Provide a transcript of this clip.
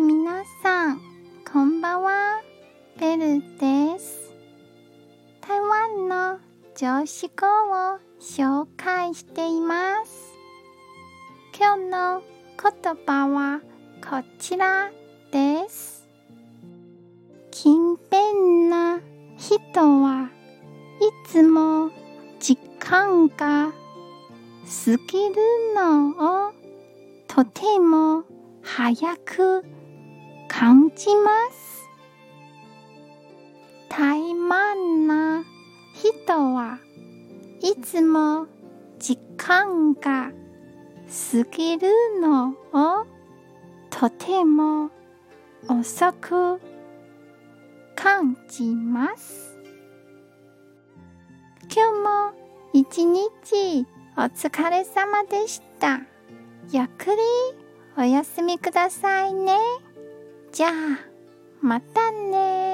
皆さん、こんばんは。ベルです。台湾の常識語を紹介しています。今日の言葉はこちらです。勤勉な人はいつも時間が過ぎるのをとても早く感じます。怠慢な人はいつも時間が過ぎるのをとても遅く感じます。今日も一日お疲れ様でした。ゆっくりお休みくださいね。じゃあ、またね